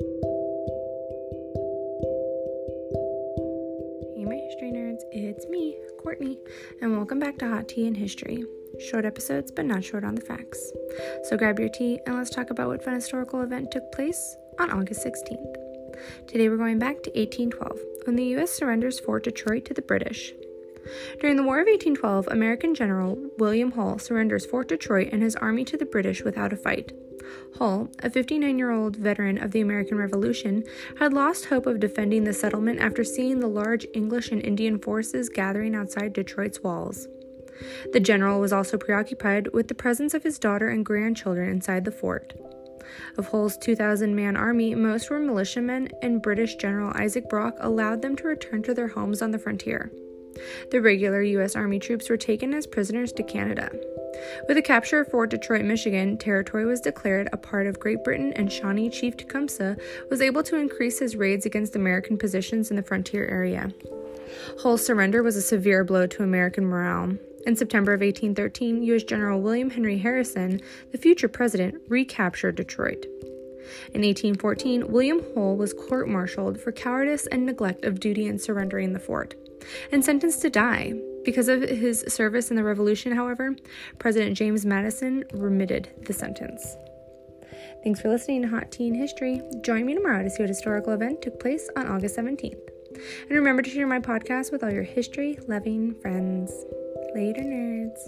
Hey, my history nerds, it's me, Courtney, and welcome back to Hot Tea and History. Short episodes, but not short on the facts. So grab your tea and let's talk about what fun historical event took place on August 16th. Today we're going back to 1812, when the U.S. surrenders Fort Detroit to the British. During the War of 1812, American General William Hull surrenders Fort Detroit and his army to the British without a fight. Hull, a 59 year old veteran of the American Revolution, had lost hope of defending the settlement after seeing the large English and Indian forces gathering outside Detroit's walls. The general was also preoccupied with the presence of his daughter and grandchildren inside the fort. Of Hull's 2,000 man army, most were militiamen, and British General Isaac Brock allowed them to return to their homes on the frontier. The regular U.S. Army troops were taken as prisoners to Canada. With the capture of Fort Detroit, Michigan, territory was declared a part of Great Britain, and Shawnee Chief Tecumseh was able to increase his raids against American positions in the frontier area. Hull's surrender was a severe blow to American morale. In September of 1813, U.S. General William Henry Harrison, the future president, recaptured Detroit. In 1814, William Hull was court martialed for cowardice and neglect of duty in surrendering the fort and sentenced to die. Because of his service in the Revolution, however, President James Madison remitted the sentence. Thanks for listening to Hot Tea and History. Join me tomorrow to see what historical event took place on August 17th. And remember to share my podcast with all your history loving friends. Later, nerds.